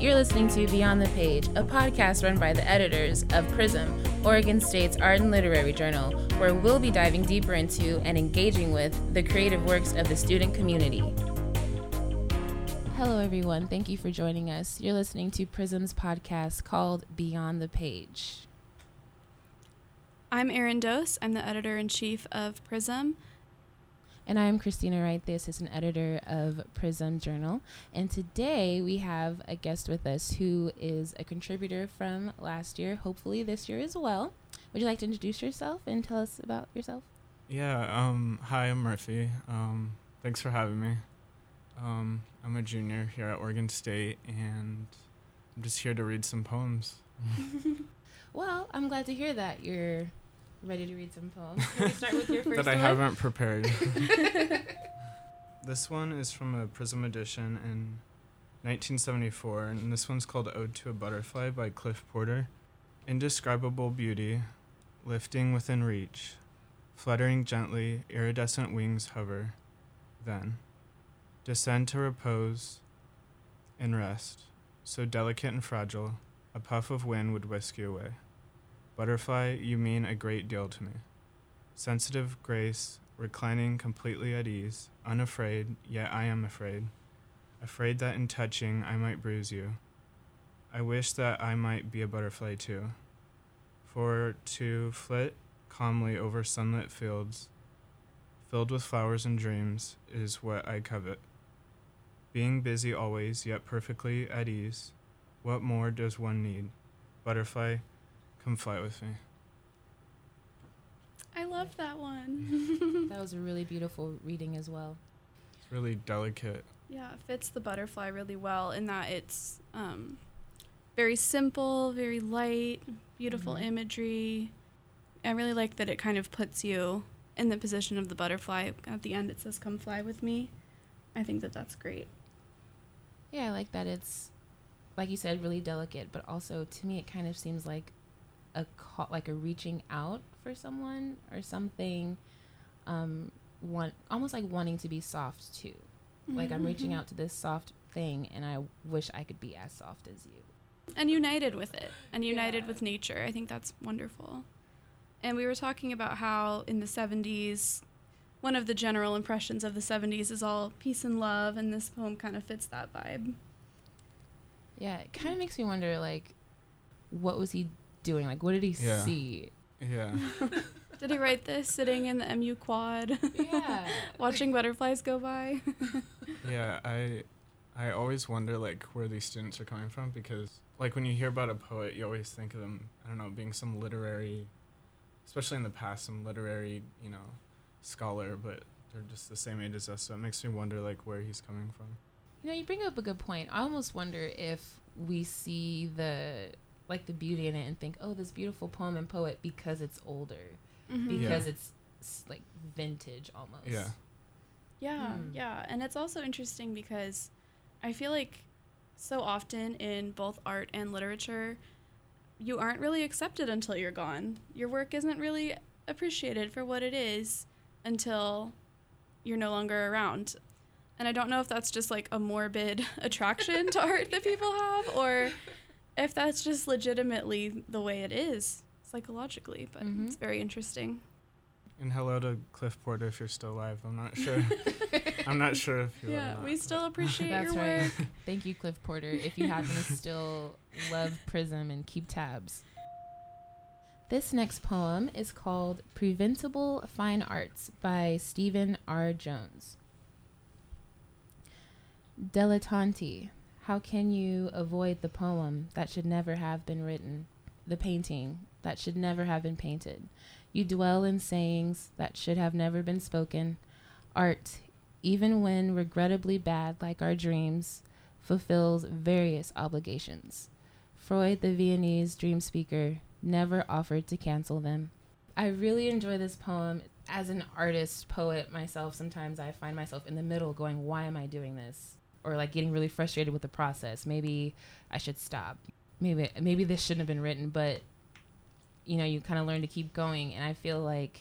You're listening to Beyond the Page, a podcast run by the editors of Prism, Oregon State's art and literary journal, where we'll be diving deeper into and engaging with the creative works of the student community. Hello, everyone. Thank you for joining us. You're listening to Prism's podcast called Beyond the Page. I'm Erin Dose. I'm the editor in chief of Prism. And I'm Christina Wright, the assistant editor of Prism Journal. And today we have a guest with us who is a contributor from last year, hopefully this year as well. Would you like to introduce yourself and tell us about yourself? Yeah, um, hi, I'm Murphy. Um, thanks for having me. Um, I'm a junior here at Oregon State, and I'm just here to read some poems. well, I'm glad to hear that you're ready to read some poems. Can we start with your first that I one? haven't prepared. this one is from a Prism edition in 1974, and this one's called Ode to a Butterfly by Cliff Porter. Indescribable beauty, lifting within reach, fluttering gently, iridescent wings hover, then descend to repose and rest, so delicate and fragile, a puff of wind would whisk you away. Butterfly, you mean a great deal to me. Sensitive grace, reclining completely at ease, unafraid, yet I am afraid. Afraid that in touching I might bruise you. I wish that I might be a butterfly too. For to flit calmly over sunlit fields, filled with flowers and dreams, is what I covet. Being busy always, yet perfectly at ease, what more does one need? Butterfly, Come fly with me. I love that one. that was a really beautiful reading as well. It's really delicate. Yeah, it fits the butterfly really well in that it's um, very simple, very light, beautiful mm-hmm. imagery. I really like that it kind of puts you in the position of the butterfly. At the end, it says, Come fly with me. I think that that's great. Yeah, I like that it's, like you said, really delicate, but also to me, it kind of seems like a call, like a reaching out for someone or something, um, want almost like wanting to be soft too. Mm-hmm. Like I'm reaching mm-hmm. out to this soft thing, and I wish I could be as soft as you. And united with it, and united yeah. with nature. I think that's wonderful. And we were talking about how in the 70s, one of the general impressions of the 70s is all peace and love, and this poem kind of fits that vibe. Yeah, it kind of makes me wonder, like, what was he doing? Like, what did he yeah. see? Yeah. did he write this sitting in the MU quad? Yeah. watching butterflies go by? yeah, I I always wonder like where these students are coming from because like when you hear about a poet, you always think of them, I don't know, being some literary especially in the past, some literary, you know, scholar, but they're just the same age as us, so it makes me wonder like where he's coming from. You know, you bring up a good point. I almost wonder if we see the like the beauty in it and think, oh, this beautiful poem and poet because it's older, mm-hmm. because yeah. it's, it's, like vintage almost. Yeah. Yeah, mm. yeah, and it's also interesting because I feel like so often in both art and literature, you aren't really accepted until you're gone. Your work isn't really appreciated for what it is until you're no longer around. And I don't know if that's just like a morbid attraction to art that people have or if that's just legitimately the way it is psychologically, but mm-hmm. it's very interesting. And hello to Cliff Porter if you're still alive. I'm not sure. I'm not sure if you. Yeah, we still appreciate That's your right. work. Thank you, Cliff Porter. If you happen to still love Prism and keep tabs. This next poem is called Preventable Fine Arts by Stephen R. Jones. Dilettante. How can you avoid the poem that should never have been written, the painting that should never have been painted? You dwell in sayings that should have never been spoken. Art, even when regrettably bad like our dreams, fulfills various obligations. Freud, the Viennese dream speaker, never offered to cancel them. I really enjoy this poem. As an artist, poet myself, sometimes I find myself in the middle going, why am I doing this? Or like getting really frustrated with the process. Maybe I should stop. Maybe maybe this shouldn't have been written, but you know, you kind of learn to keep going. And I feel like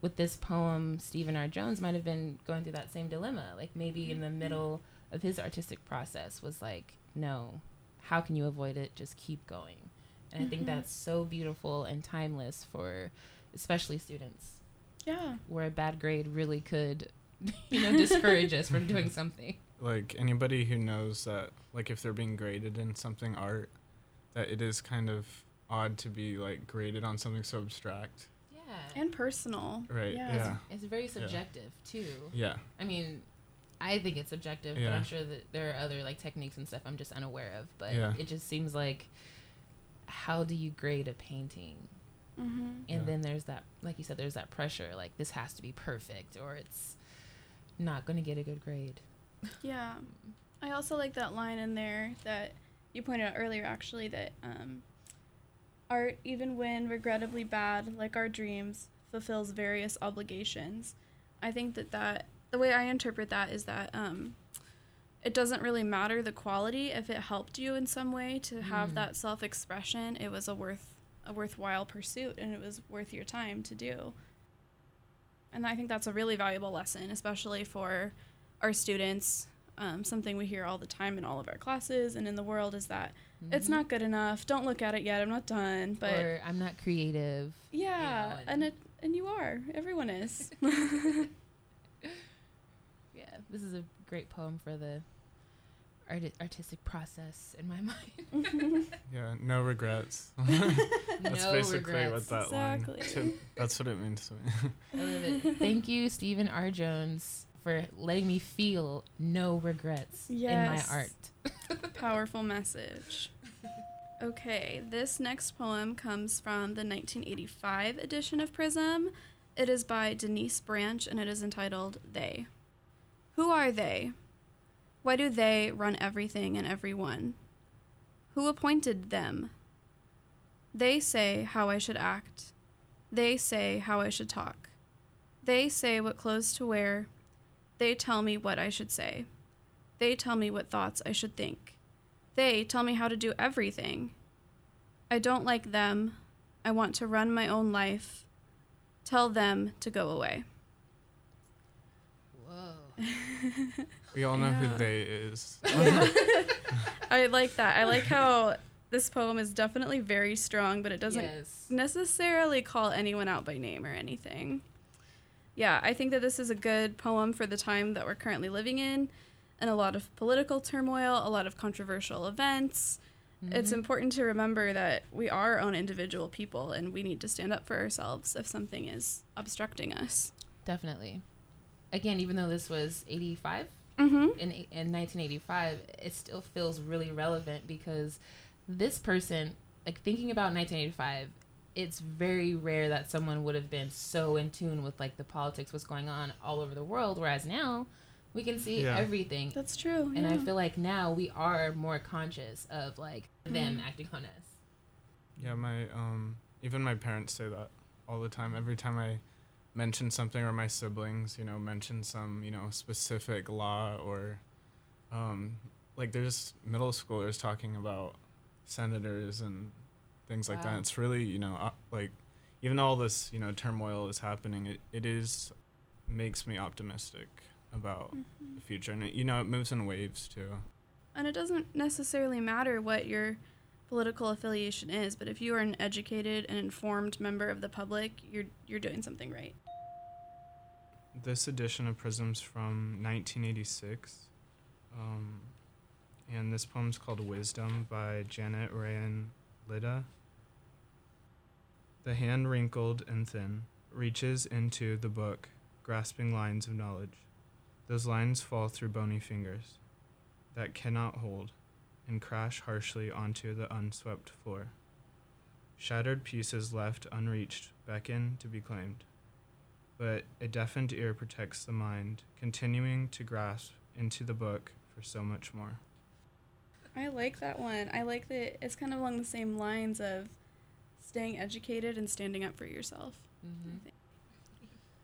with this poem, Stephen R. Jones might have been going through that same dilemma. Like maybe in the middle of his artistic process was like, no, how can you avoid it? Just keep going. And I think Mhm. that's so beautiful and timeless for especially students Yeah. where a bad grade really could you know discourage us from doing something. Like anybody who knows that, like if they're being graded in something art, that it is kind of odd to be like graded on something so abstract. Yeah. And personal. Right, Yeah. yeah. It's very subjective too. Yeah. I mean, I think it's subjective, but I'm sure that there are other like techniques and stuff I'm just unaware of. But Yeah. it just seems like, how do you grade a painting? Mm-hmm. And Yeah. then there's that, like you said, there's that pressure, like this has to be perfect or it's not going to get a good grade. Yeah. I also like that line in there that you pointed out earlier, actually, that um, art, even when regrettably bad, like our dreams, fulfills various obligations. I think that that the way I interpret that is that um, it doesn't really matter the quality if it helped you in some way to have Mm. that self-expression. It was a worth a worthwhile pursuit, and it was worth your time to do. And I think that's a really valuable lesson, especially for our students. Um, something we hear all the time in all of our classes and in the world is that it's Mhm. not good enough. Don't look at it yet. I'm not done. But or I'm not creative. yeah, know, and and- it and you are. Everyone is. Yeah, this is a great poem for the arti- artistic process in my mind. Yeah. No regrets. That's no basically regrets. what that Exactly. line. To, that's what it means to me. I love it. Thank you, Stephen R. Jones, for letting me feel no regrets in my art. Powerful message. Okay, this next poem comes from the 1985 edition of Prism. It is by Denise Branch and it is entitled They. Who are they? Why do they run everything and everyone? Who appointed them? They say how I should act. They say how I should talk. They say what clothes to wear. They tell me what I should say. They tell me what thoughts I should think. They tell me how to do everything. I don't like them. I want to run my own life. Tell them to go away. Whoa. We all know Yeah. who they is. I like that. I like how this poem is definitely very strong, but it doesn't yes. necessarily call anyone out by name or anything. Yeah, I think that this is a good poem for the time that we're currently living in and a lot of political turmoil, a lot of controversial events. It's Mhm. important to remember that we are our own individual people and we need to stand up for ourselves if something is obstructing us. Definitely. Again, even though this was 85 Mm-hmm. in, in 1985, it still feels really relevant because this person, like thinking about 1985, it's very rare that someone would have been so in tune with like the politics, what's going on all over the world. Whereas now, we can see Yeah. everything. That's true. And I feel like now we are more conscious of like them Mhm. acting on us. Yeah, my um even my parents say that all the time. Every time I mention something or my siblings, you know, mention some, you know, specific law or um like there's middle schoolers talking about senators and things like Wow. that. It's really, you know, uh, like even though all this, you know, turmoil is happening, it, it is makes me optimistic about Mhm. the future. And it, you know, it moves in waves too. And it doesn't necessarily matter what your political affiliation is, but if you are an educated and informed member of the public, you're you're doing something right. This edition of Prisms from 1986. Um, and this poem's called Wisdom by Janet Rayan Lida. The hand wrinkled and thin reaches into the book, grasping lines of knowledge. Those lines fall through bony fingers that cannot hold and crash harshly onto the unswept floor. Shattered pieces left unreached beckon to be claimed but a deafened ear protects the mind, continuing to grasp into the book for so much more. I like that one. I like that it's kind of along the same lines of staying educated and standing up for yourself. Mm-hmm.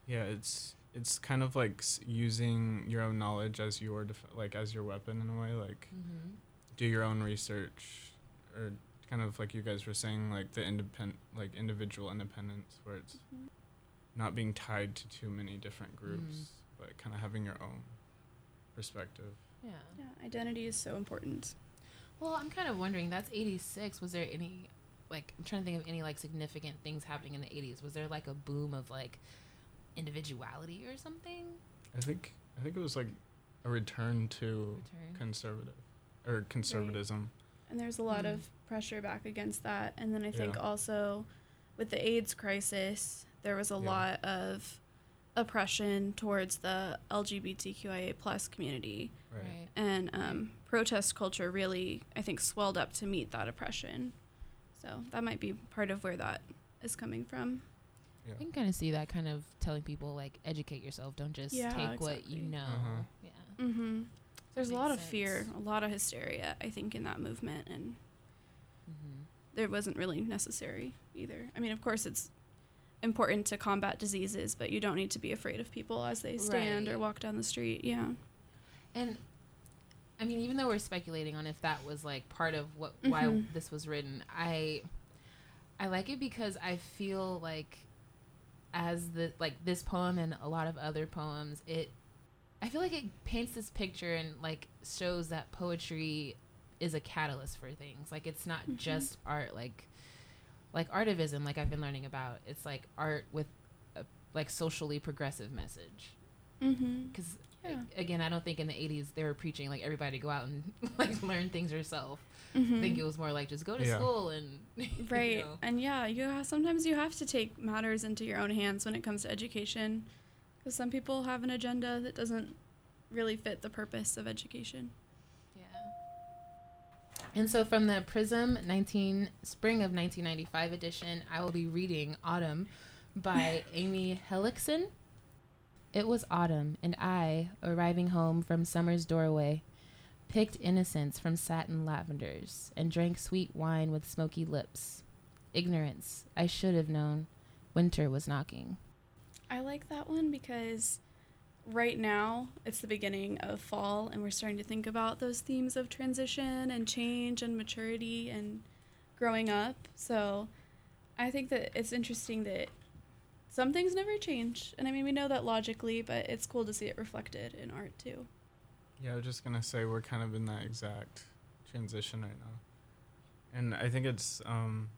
Yeah, it's it's kind of like using your own knowledge as your def- like as your weapon in a way. Like Mm-hmm. do your own research, or kind of like you guys were saying, like the independent, like individual independence, where it's Mhm. not being tied to too many different groups, Mm. but kind of having your own perspective. Yeah. Yeah, identity is so important. Well, I'm kind of wondering. That's '86. Was there any, like, I'm trying to think of any like significant things happening in the '80s? Was there like a boom of like individuality or something? I think I think it was like a return to Return. conservative or conservatism. And there's a lot Mm. of pressure back against that. And then I think Yeah. also with the AIDS crisis, there was a Yeah. lot of oppression towards the LGBTQIA plus community. Right. Right. And um, protest culture really, I think, swelled up to meet that oppression. So that might be part of where that is coming from. Yeah. I can kind of see that kind of telling people like educate yourself. Don't just Yeah, take what you know. Uh-huh. Yeah. Mm-hmm. There's a Makes lot of fear, a lot of hysteria, I think, in that movement, and hmm there wasn't really necessary either. I mean, of course, it's important to combat diseases, but you don't need to be afraid of people as they stand or walk down the street. Yeah. And I mean, even though we're speculating on if that was like part of what why Mhm. this was written, I I like it because I feel like as the like this poem and a lot of other poems, it I feel like it paints this picture and like shows that poetry is a catalyst for things. Like it's not Mhm. just art like like artivism like I've been learning about. It's like art with a like socially progressive message Mm-hmm. because Yeah. again, I don't think in the '80s they were preaching like everybody go out and like learn things yourself. Mm-hmm. I think it was more like just go to Yeah. school and you right know. and yeah you ha- sometimes you have to take matters into your own hands when it comes to education because some people have an agenda that doesn't really fit the purpose of education Yeah. And so from the Prism 19 spring of 1995 edition, I will be reading Autumn by Amy Hellickson. It was autumn, and I, arriving home from summer's doorway, picked innocence from satin lavenders and drank sweet wine with smoky lips. Ignorance, I should have known. Winter was knocking. i like that one because right now it's the beginning of fall and we're starting to think about those themes of transition and change and maturity and growing up. So i think that it's interesting that some things never change and i mean we know that logically but it's cool to see it reflected in art too. Yeah, I was just gonna say we're kind of in that exact transition right now, and I think it's um,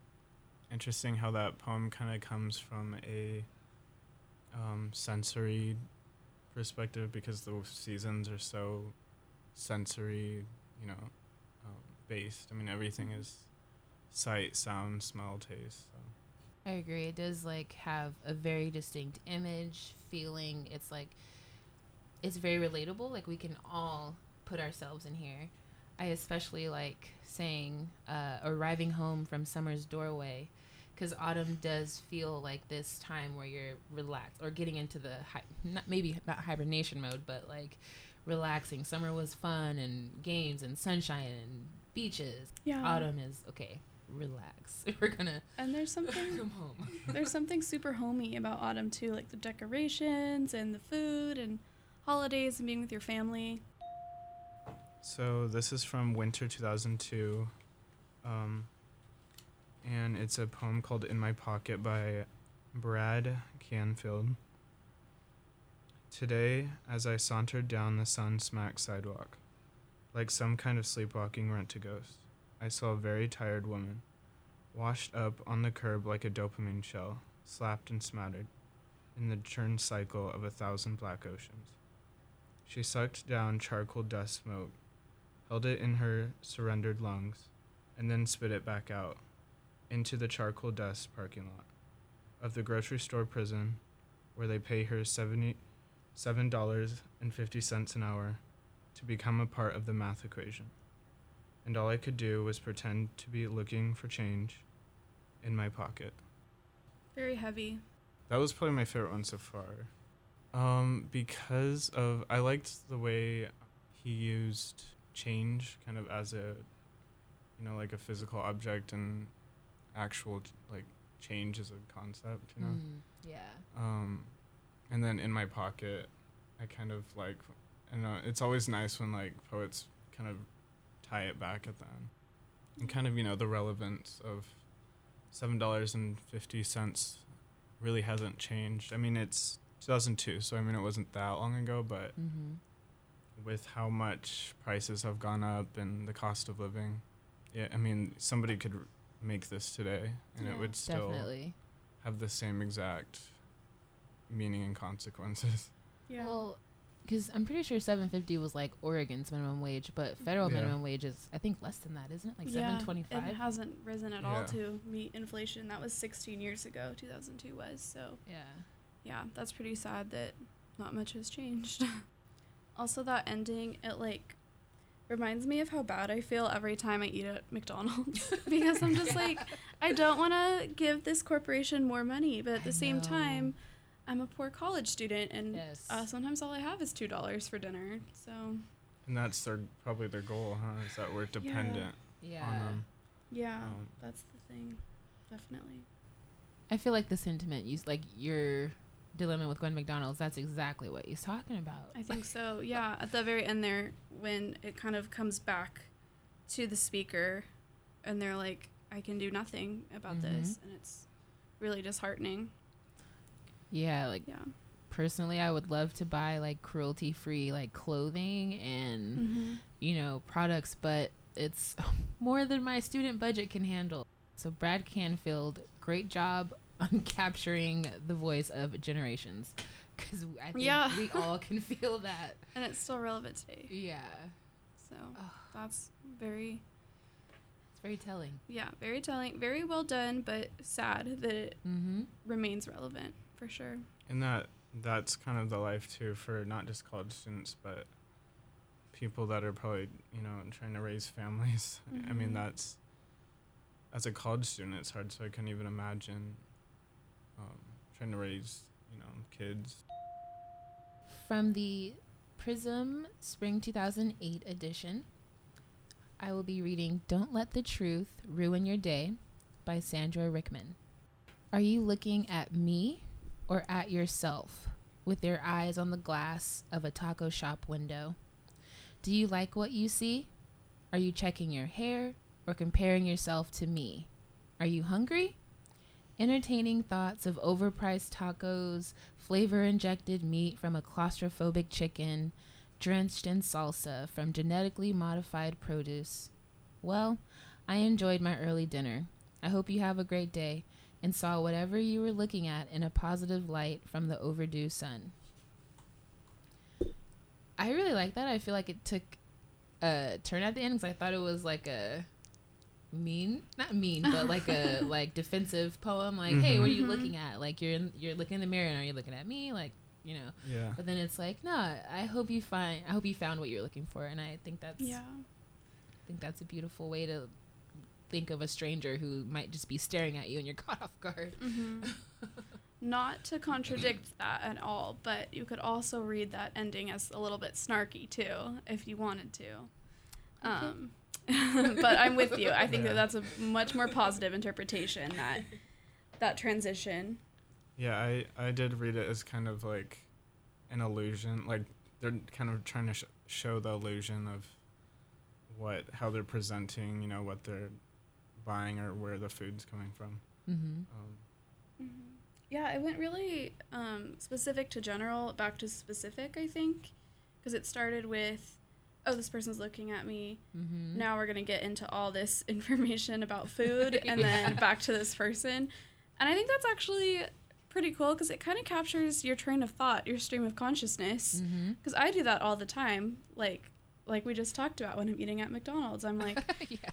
interesting how that poem kind of comes from a um, sensory perspective because the seasons are so sensory, you know, um, based. I mean, everything is sight, sound, smell, taste. So. I agree. It does like have a very distinct image, feeling. It's like it's very relatable. Like we can all put ourselves in here. I especially like saying uh, arriving home from summer's doorway because autumn does feel like this time where you're relaxed or getting into the hi- not maybe not hibernation mode, but like relaxing. Summer was fun and games and sunshine and beaches. yeah Autumn is okay. Relax. We're gonna and there's something come home. there's something super homey about autumn too like the decorations and the food and holidays and being with your family So this is from Winter 2002, um, and it's a poem called "In My Pocket" by Brad Canfield. Today, as I sauntered down the sun-smacked sidewalk, like some kind of sleepwalking rent-a-ghost, I saw a very tired woman, washed up on the curb like a dopamine shell, slapped and smattered, in the churn cycle of a thousand black oceans. She sucked down charcoal dust smoke held it in her surrendered lungs, and then spit it back out into the charcoal dust parking lot of the grocery store prison where they pay her seventy seven dollars and fifty cents an hour to become a part of the math equation. And all I could do was pretend to be looking for change in my pocket. very heavy That was probably my favorite one so far. Um, because of I liked the way he used change kind of as a you know, like a physical object and actual like change as a concept, you know. Mm, yeah. Um and then in my pocket I kind of like I know, it's always nice when like poets kind of tie it back at the end. And kind of, you know, the relevance of seven dollars and fifty cents really hasn't changed. I mean it's two thousand two, so I mean it wasn't that long ago, but Mm-hmm. with how much prices have gone up and the cost of living, yeah, I mean, somebody could make this today, and Yeah. it would still Definitely. have the same exact meaning and consequences. Yeah. Well, because I'm pretty sure 750 was like Oregon's minimum wage, but federal Yeah. minimum wage is I think less than that, isn't it? Like Yeah, 725. It hasn't risen at all to meet inflation. That was 16 years ago. 2002 was so. yeah. yeah, that's pretty sad that not much has changed. also, that ending, it like reminds me of how bad I feel every time I eat at McDonald's because I'm just like, I don't want to give this corporation more money, but at I the same know. time, I'm a poor college student and Yes. uh, sometimes all I have is two dollars for dinner. So And that's their probably their goal, huh? Is that we're dependent Yeah. on them. yeah, Um, that's the thing, definitely. I feel like the sentiment you s- like your dilemma with to McDonald's. That's exactly what he's talking about. I think so. Yeah, at the very end there, when it kind of comes back to the speaker, and they're like, "I can do nothing about this," and it's really disheartening. Yeah, like Yeah. personally, I would love to buy like cruelty free like clothing and Mm-hmm. you know products, but it's more than my student budget can handle. So Brad Canfield, great job on capturing the voice of generations, because I think Yeah. we all can feel that. And it's still relevant today. Yeah, So Ugh. that's very, it's very telling. yeah, very telling, very well done, but sad that it Mm-hmm. remains relevant for sure. And that that's kind of the life too for not just college students, but people that are probably you know trying to raise families. I mean Mhm. that's as a college student, it's hard. So I couldn't even imagine trying to raise you know kids. From the Prism Spring 2008 edition, I will be reading Don't Let the Truth Ruin Your Day by Sandra Rickman. Are you looking at me or at yourself with your eyes on the glass of a taco shop window? Do you like what you see? Are you checking your hair or comparing yourself to me? Are you hungry? Entertaining thoughts of overpriced tacos, flavor injected meat from a claustrophobic chicken, drenched in salsa from genetically modified produce. Well, I enjoyed my early dinner. I hope you have a great day and saw whatever you were looking at in a positive light from the overdue sun. I really like that. I feel like it took a turn at the end because I thought it was like a mean, not mean, but like a like defensive poem. Like, hey, what are you Mhm. looking at? Like you're in, you're looking in the mirror and are you looking at me? Like, you know. Yeah. But then it's like, no, I hope you find, I hope you found what you're looking for, and I think that's, Yeah. I think that's a beautiful way to think of a stranger who might just be staring at you and you're caught off guard. hmm Not to contradict that at all, but you could also read that ending as a little bit snarky too, if you wanted to. Um, but I'm with you. I think Yeah. that that's a much more positive interpretation that that transition. Yeah, I I did read it as kind of like an illusion. Like they're kind of trying to sh- show the illusion of what how they're presenting, you know, what they're buying or where the food's coming from. Mm-hmm. Um, Yeah, it went really um, specific to general, back to specific. I think because it started with, oh, this person's looking at me. Mm-hmm. now we're going to get into all this information about food and then back to this person. And I think that's actually pretty cool because it kind of captures your train of thought, your stream of consciousness. Mm-hmm. Because I do that all the time. Like, like we just talked about when I'm eating at McDonald's. I'm like, yeah.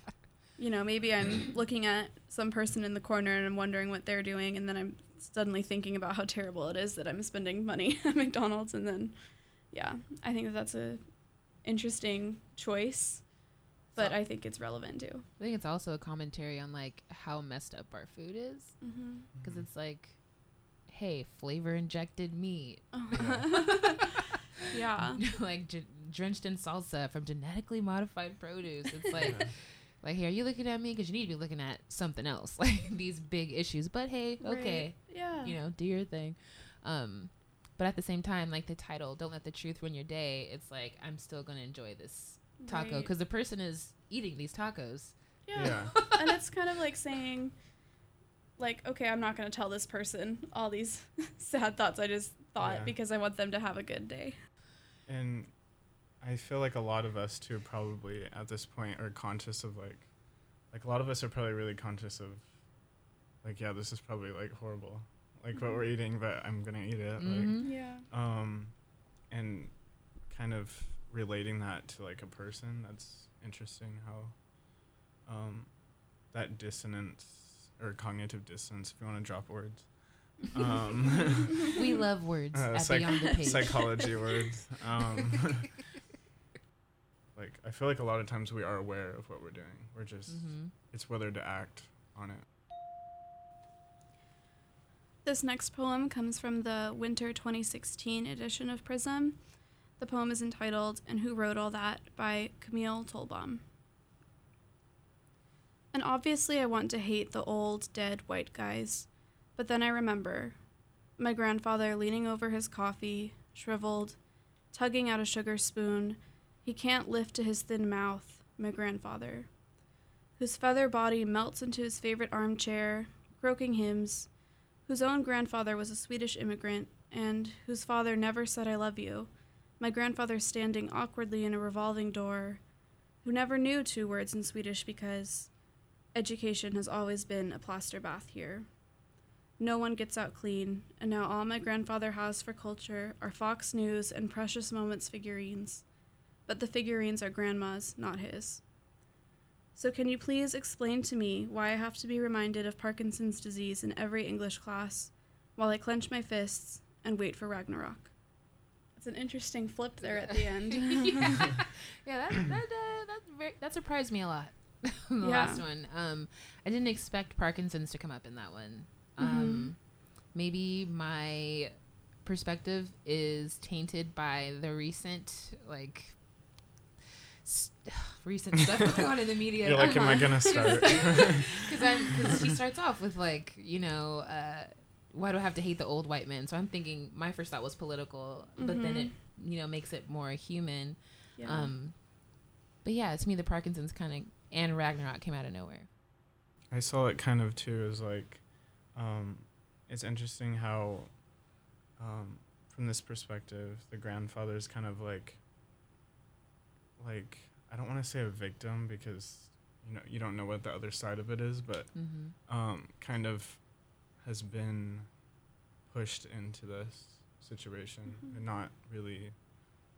you know, maybe I'm looking at some person in the corner and I'm wondering what they're doing, and then I'm suddenly thinking about how terrible it is that I'm spending money at McDonald's, and then, yeah, I think that that's a interesting choice, but So- I think it's relevant too. I think it's also a commentary on like how messed up our food is, Mm-hmm. because it's like, hey, flavor injected meat, yeah. like ge- drenched in salsa from genetically modified produce. It's like. yeah. Like, hey, are you looking at me? Because you need to be looking at something else, like these big issues. But hey, okay, Right. Yeah. you know, do your thing. Um, but at the same time, like the title, "Don't Let the Truth Ruin Your Day." It's like I'm still gonna enjoy this taco Right. because the person is eating these tacos. Yeah. yeah. and it's kind of like saying, like, okay, I'm not going to tell this person all these sad thoughts I just thought Yeah. because I want them to have a good day. And I feel like a lot of us too probably at this point are conscious of like like a lot of us are probably really conscious of like yeah this is probably like horrible like what we're eating but i'm gonna eat it Mhm. Yeah. um and kind of relating that to like a person that's interesting how um that dissonance or cognitive dissonance if you want to drop words um we love words uh, at psych- Beyond the Page. psychology words. Um, like I feel like a lot of times we are aware of what we're doing. We're just hmm it's whether to act on it. This next poem comes from the Winter 2016 edition of Prism. The poem is entitled And Who Wrote All That by Camille Tolbaum. And obviously, I want to hate the old, dead white guys. But then I remember my grandfather leaning over his coffee, shriveled, tugging at a sugar spoon. He can't lift to his thin mouth, my grandfather, whose feather body melts into his favorite armchair, croaking hymns whose own grandfather was a Swedish immigrant, and whose father never said, I love you, my grandfather standing awkwardly in a revolving door, who never knew two words in Swedish because education has always been a plaster bath here. No one gets out clean, and now all my grandfather has for culture are Fox News and Precious Moments figurines. But the figurines are grandma's, not his. So, can you please explain to me why I have to be reminded of Parkinson's disease in every English class while I clench my fists and wait for Ragnarok? It's an interesting flip there at the end. yeah, that that uh, that ver- that surprised me a lot. the Yeah. last one. Um, I didn't expect Parkinson's to come up in that one. Um, maybe my perspective is tainted by the recent like. S recent stuff going on in the media. You're like, am I gonna start? Because she starts off with like, you know, uh, why do I have to hate the old white men? So I'm thinking my first thought was political, but then it, you know, makes it more human. yeah. Um, but yeah, to me, the Parkinson's kind of and Ragnarok came out of nowhere. I saw it kind of too as like, um, it's interesting how, um, from this perspective, the grandfather is kind of like, like I don't want to say a victim because you know you don't know what the other side of it is, but Mm-hmm. um, kind of has been pushed into this situation Mhm. and not really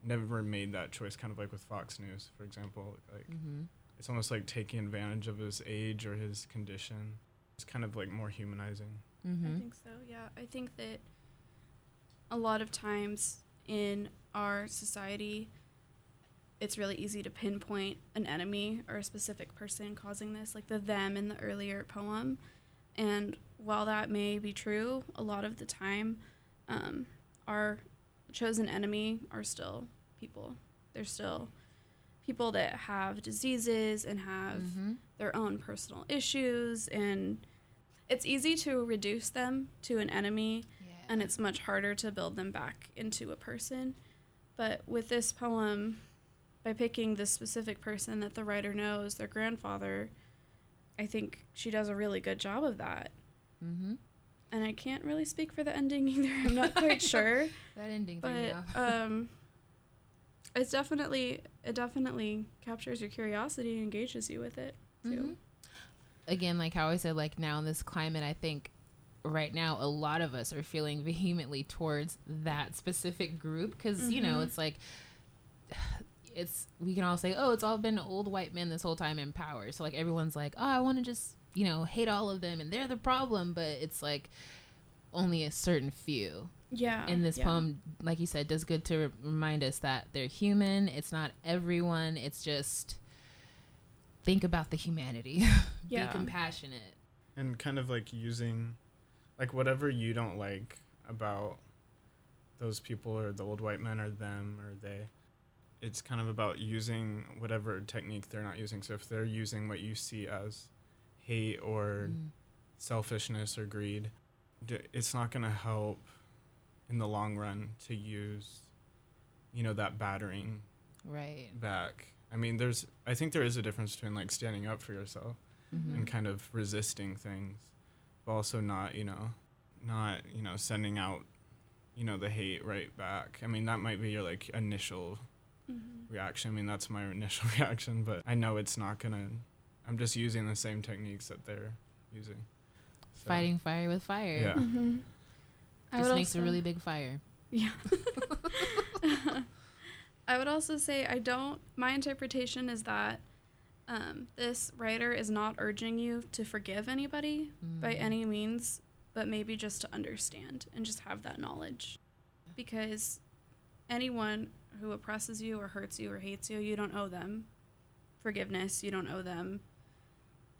never made that choice kind of like with Fox News for example like Mm-hmm. it's almost like taking advantage of his age or his condition it's kind of like more humanizing I Mm-hmm. think so, yeah. I think that a lot of times in our society, it's really easy to pinpoint an enemy or a specific person causing this, like the them in the earlier poem. And while that may be true, a lot of the time, um, our chosen enemy are still people. They're still people that have diseases and have Mm-hmm. their own personal issues and it's easy to reduce them to an enemy Yeah. and it's much harder to build them back into a person but with this poem by picking this specific person that the writer knows their grandfather i think she does a really good job of that mm-hmm. and i can't really speak for the ending either i'm not quite sure That ending but um it's definitely it definitely captures your curiosity and engages you with it too Mhm. Again, like how I said, like now in this climate, I think right now a lot of us are feeling vehemently towards that specific group because you know Mhm. it's like it's we can all say oh it's all been old white men this whole time in power. So like everyone's like oh i want to just you know hate all of them and they're the problem. But it's like only a certain few. Yeah. And this yeah. poem like you said does good to re- remind us that they're human. It's not everyone. It's just think about the humanity. Yeah. be compassionate. And kind of like using like whatever you don't like about those people or the old white men or them or they it's kind of about using whatever technique they're not using so if they're using what you see as hate or Mm. selfishness or greed it's not going to help in the long run to use you know that battering right back i mean there's i think there is a difference between like standing up for yourself Mhm. and kind of resisting things, but also not, you know, not, you know, sending out, you know, the hate right back. I mean, that might be your like initial Mhm. reaction. I mean, that's my initial reaction, but I know it's not going to I'm just using the same techniques that they're using. So, Fighting fire with fire. Yeah. Mm-hmm. Just makes a really big fire. Yeah. I would also say I don't. My interpretation is that um, this writer is not urging you to forgive anybody by Mm. any means, but maybe just to understand and just have that knowledge. Because anyone who oppresses you or hurts you or hates you, you don't owe them forgiveness. You don't owe them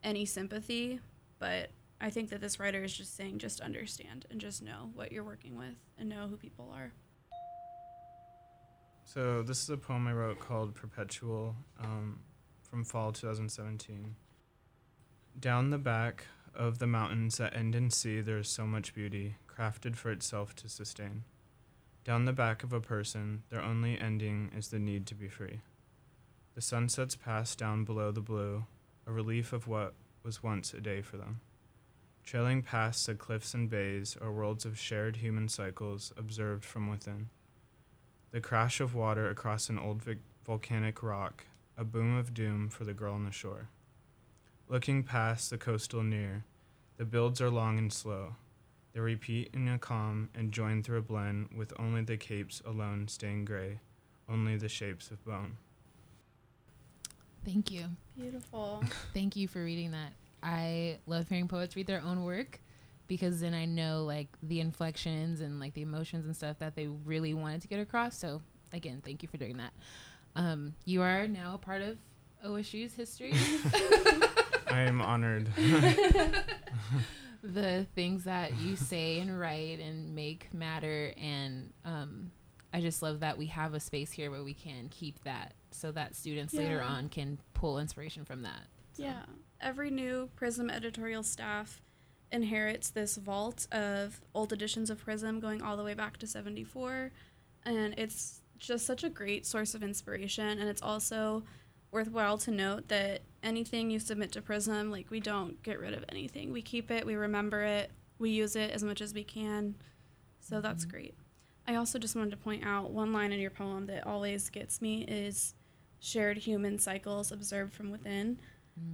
any sympathy. But I think that this writer is just saying just understand and just know what you're working with and know who people are. So this is a poem I wrote called Perpetual um, from fall 2017. Down the back of the mountains that end in sea, there is so much beauty, crafted for itself to sustain. Down the back of a person, their only ending is the need to be free. The sunsets pass down below the blue, a relief of what was once a day for them. Trailing past the cliffs and bays are worlds of shared human cycles observed from within. The crash of water across an old vic- volcanic rock, a boom of doom for the girl on the shore. Looking past the coastal near, the builds are long and slow. They repeat in a calm and join through a blend with only the capes alone staying gray, only the shapes of bone. Thank you. Beautiful. Thank you for reading that. I love hearing poets read their own work because then I know like the inflections and like the emotions and stuff that they really wanted to get across. So again, thank you for doing that. Um, you are now a part of OSU's history. I am honored. the things that you say and write and make matter and um, I just love that we have a space here where we can keep that so that students later on can pull inspiration from that. So, Yeah. Every new Prism editorial staff inherits this vault of old editions of Prism going all the way back to 74. And it's just such a great source of inspiration. And it's also worthwhile to note that anything you submit to Prism, like we don't get rid of anything. We keep it, we remember it, we use it as much as we can. So that's Mhm. great. I also just wanted to point out one line in your poem that always gets me is shared human cycles observed from within.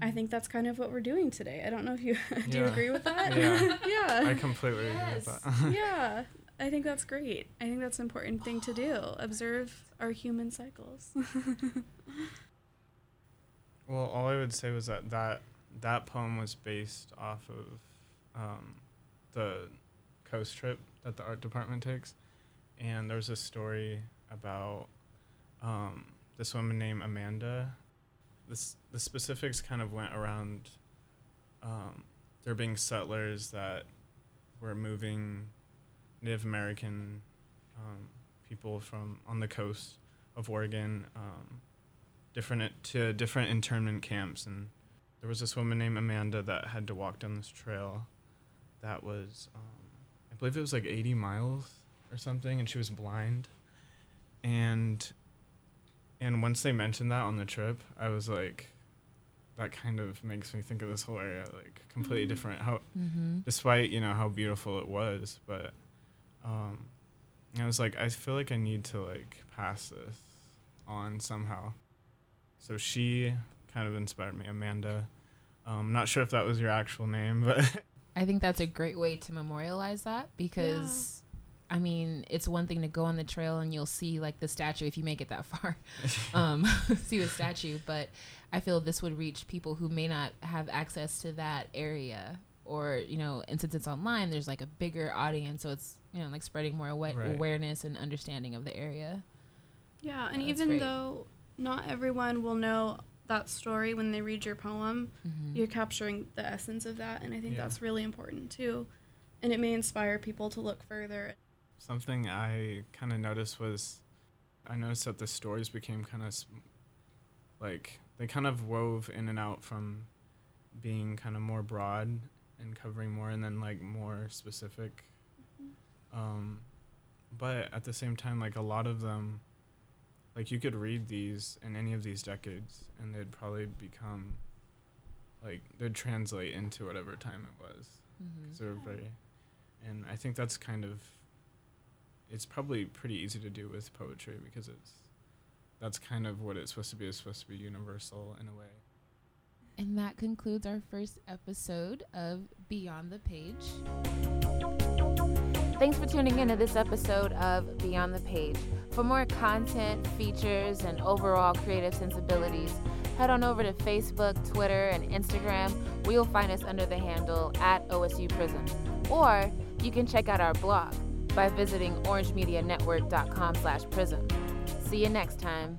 I mm. think that's kind of what we're doing today. I don't know if you do you agree with that? Yeah. yeah. I completely agree with that. yeah. I think that's great. I think that's an important thing to do. Observe our human cycles. Well, all I would say was that that, that poem was based off of um, the coast trip that the art department takes, and there's a story about um, this woman named Amanda. This the specifics kind of went around um, there being settlers that were moving Native American um, people from on the coast of Oregon. Um, different to different internment camps and there was this woman named Amanda that had to walk down this trail that was um, I believe it was like 80 miles or something and she was blind and and once they mentioned that on the trip I was like that kind of makes me think of this whole area like completely Mhm. different how Mm-hmm. despite you know how beautiful it was but um i was like i feel like i need to like pass this on somehow so she kind of inspired me amanda um not sure if that was your actual name but I think that's a great way to memorialize that because I mean, it's one thing to go on the trail and you'll see like the statue if you make it that far. um, see the statue, but I feel this would reach people who may not have access to that area or, you know, and since it's online, there's like a bigger audience, so it's, you know, like spreading more awa- Right. awareness and understanding of the area. yeah, and That's even great. though not everyone will know that story when they read your poem, Mhm. you're capturing the essence of that and I think Yeah. that's really important too. And it may inspire people to look further. something i kind of noticed was i noticed that the stories became kind of like they kind of wove in and out from being kind of more broad and covering more and then like more specific um but at the same time like a lot of them like you could read these in any of these decades and they'd probably become like they'd translate into whatever time it was Mhm. because they're very and i think that's kind of it's probably pretty easy to do with poetry because it's that's kind of what it's supposed to be it's supposed to be universal in a way And that concludes our first episode of Beyond the Page. Thanks for tuning in to this episode of Beyond the Page. For more content, features, and overall creative sensibilities, head on over to Facebook, Twitter, and Instagram, where you'll find us under the handle at OSU Prism. Or you can check out our blog by visiting orangemedianetwork.com slash prism. See you next time.